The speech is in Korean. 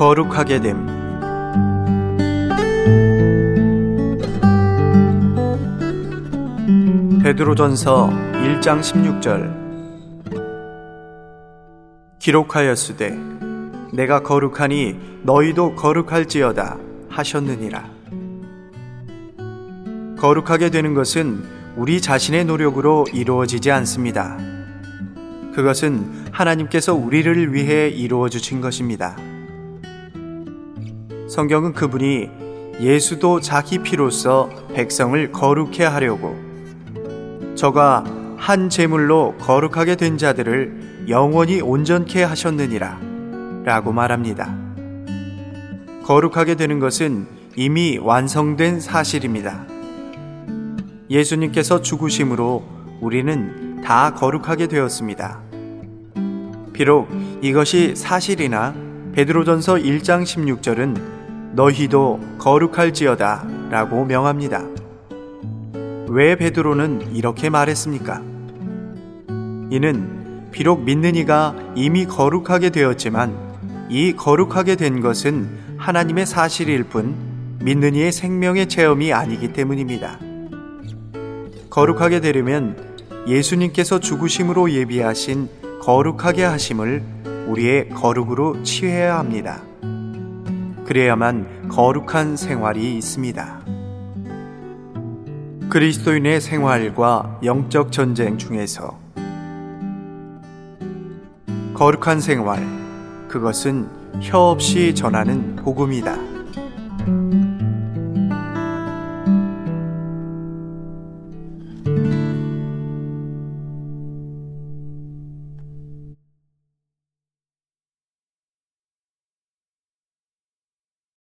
거룩하게 됨 베드로전서 1장 16절 기록하였으되 내가 거룩하니 너희도 거룩할지어다 하셨느니라 거룩하게 되는 것은 우리 자신의 노력으로 이루어지지 않습니다. 그것은 하나님께서 우리를 위해 이루어 주신 것입니다. 성경은 그분이 예수도 자기 피로써 백성을 거룩해 하려고 저가 한 제물로 거룩하게 된 자들을 영원히 온전케 하셨느니라 라고 말합니다. 거룩하게 되는 것은 이미 완성된 사실입니다. 예수님께서 죽으심으로 우리는 다 거룩하게 되었습니다. 비록 이것이 사실이나 베드로전서 1장 16절은 너희도 거룩할지어다 라고 명합니다. 왜 베드로는 이렇게 말했습니까? 이는 비록 믿는 이가 이미 거룩하게 되었지만 이 거룩하게 된 것은 하나님의 사실일 뿐 믿는 이의 생명의 체험이 아니기 때문입니다. 거룩하게 되려면 예수님께서 죽으심으로 예비하신 거룩하게 하심을 우리의 거룩으로 취해야 합니다. 그래야만 거룩한 생활이 있습니다. 그리스도인의 생활과 영적 전쟁 중에서 거룩한 생활, 그것은 혀 없이 전하는 복음이다.